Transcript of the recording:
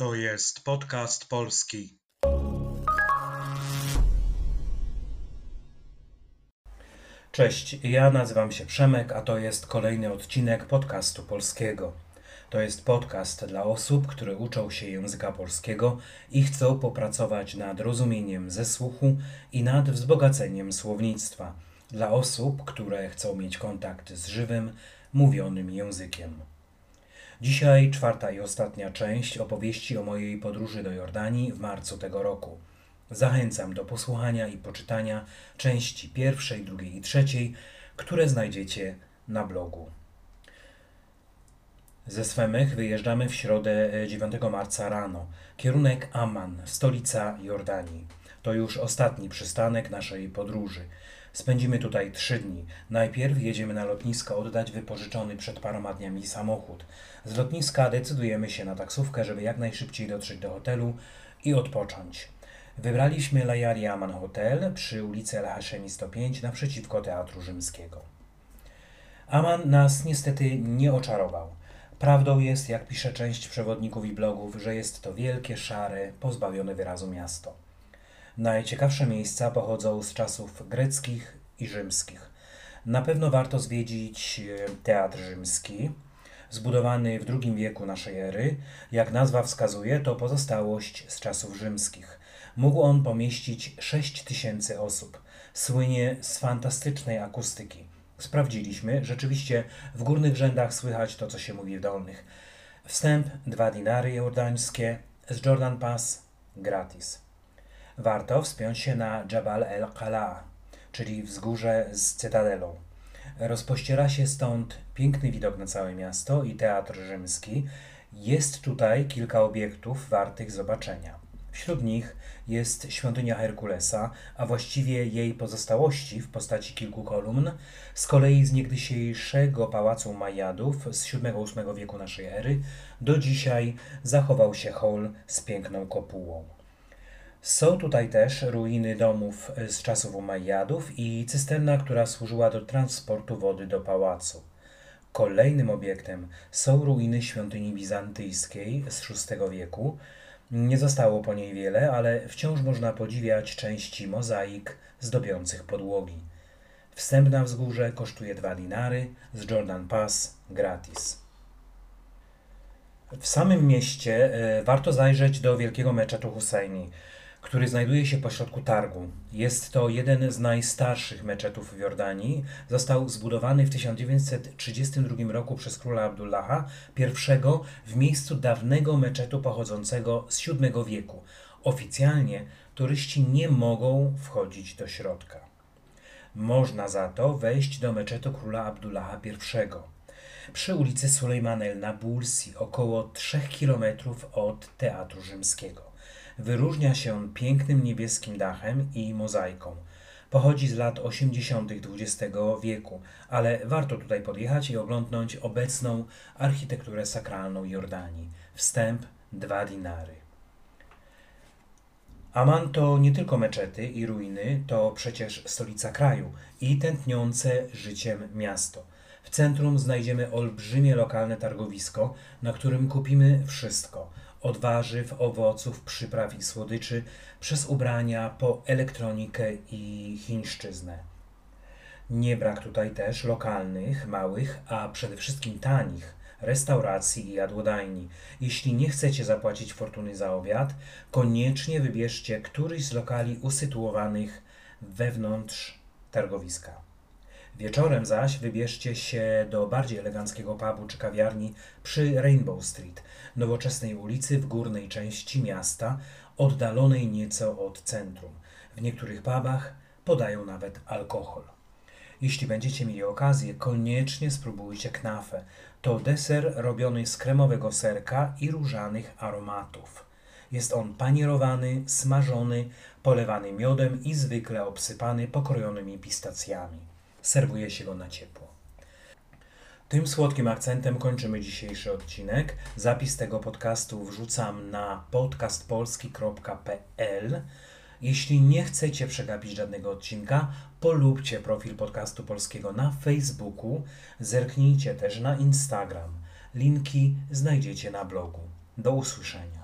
To jest podcast polski. Cześć, ja nazywam się Przemek, a to jest kolejny odcinek podcastu polskiego. To jest podcast dla osób, które uczą się języka polskiego i chcą popracować nad rozumieniem ze słuchu i nad wzbogaceniem słownictwa. Dla osób, które chcą mieć kontakt z żywym, mówionym językiem. Dzisiaj czwarta i ostatnia część opowieści o mojej podróży do Jordanii w marcu tego roku. Zachęcam do posłuchania i poczytania części pierwszej, drugiej i trzeciej, które znajdziecie na blogu. Ze Swemych wyjeżdżamy w środę 9 marca rano. Kierunek Amman, stolica Jordanii. To już ostatni przystanek naszej podróży. Spędzimy tutaj trzy dni. Najpierw jedziemy na lotnisko oddać wypożyczony przed paroma dniami samochód. Z lotniska decydujemy się na taksówkę, żeby jak najszybciej dotrzeć do hotelu i odpocząć. Wybraliśmy Layari Aman Hotel przy ulicy El Hashemi 105 naprzeciwko Teatru Rzymskiego. Aman nas niestety nie oczarował. Prawdą jest, jak pisze część przewodników i blogów, że jest to wielkie, szare, pozbawione wyrazu miasto. Najciekawsze miejsca pochodzą z czasów greckich i rzymskich. Na pewno warto zwiedzić e, Teatr Rzymski, zbudowany w II wieku naszej ery. Jak nazwa wskazuje, to pozostałość z czasów rzymskich. Mógł on pomieścić 6 tysięcy osób. Słynie z fantastycznej akustyki. Sprawdziliśmy, rzeczywiście w górnych rzędach słychać to, co się mówi w dolnych. Wstęp dwa dinary jordańskie, z Jordan Pass gratis. Warto wspiąć się na Jabal el-Qala, czyli wzgórze z cytadelą. Rozpościera się stąd piękny widok na całe miasto i teatr rzymski. Jest tutaj kilka obiektów wartych zobaczenia. Wśród nich jest świątynia Herkulesa, a właściwie jej pozostałości w postaci kilku kolumn, z kolei z niegdysiejszego pałacu Majadów z VII-VIII wieku naszej ery do dzisiaj zachował się hol z piękną kopułą. Są tutaj też ruiny domów z czasów Umajjadów i cysterna, która służyła do transportu wody do pałacu. Kolejnym obiektem są ruiny świątyni bizantyjskiej z VI wieku. Nie zostało po niej wiele, ale wciąż można podziwiać części mozaik zdobiących podłogi. Wstęp na wzgórze kosztuje 2 dinary, z Jordan Pass gratis. W samym mieście e, warto zajrzeć do wielkiego meczetu Husseini który znajduje się pośrodku targu. Jest to jeden z najstarszych meczetów w Jordanii. Został zbudowany w 1932 roku przez króla Abdullaha I w miejscu dawnego meczetu pochodzącego z VII wieku. Oficjalnie turyści nie mogą wchodzić do środka. Można za to wejść do meczetu króla Abdullaha I przy ulicy Sulejman el Nabulsi, około 3 km od Teatru Rzymskiego. Wyróżnia się pięknym niebieskim dachem i mozaiką. Pochodzi z lat 80. XX wieku, ale warto tutaj podjechać i oglądnąć obecną architekturę sakralną Jordanii. Wstęp dwa dinary. Aman to nie tylko meczety i ruiny, to przecież stolica kraju i tętniące życiem miasto. W centrum znajdziemy olbrzymie lokalne targowisko, na którym kupimy wszystko od warzyw, owoców, przypraw i słodyczy, przez ubrania po elektronikę i chińszczyznę. Nie brak tutaj też lokalnych, małych, a przede wszystkim tanich restauracji i jadłodajni. Jeśli nie chcecie zapłacić fortuny za obiad, koniecznie wybierzcie któryś z lokali usytuowanych wewnątrz targowiska. Wieczorem zaś wybierzcie się do bardziej eleganckiego pubu czy kawiarni przy Rainbow Street, nowoczesnej ulicy w górnej części miasta, oddalonej nieco od centrum. W niektórych pubach podają nawet alkohol. Jeśli będziecie mieli okazję, koniecznie spróbujcie knafę. To deser robiony z kremowego serka i różanych aromatów. Jest on panierowany, smażony, polewany miodem i zwykle obsypany pokrojonymi pistacjami. Serwuje się go na ciepło. Tym słodkim akcentem kończymy dzisiejszy odcinek. Zapis tego podcastu wrzucam na podcastpolski.pl. Jeśli nie chcecie przegapić żadnego odcinka, polubcie profil podcastu polskiego na Facebooku, zerknijcie też na Instagram. Linki znajdziecie na blogu. Do usłyszenia.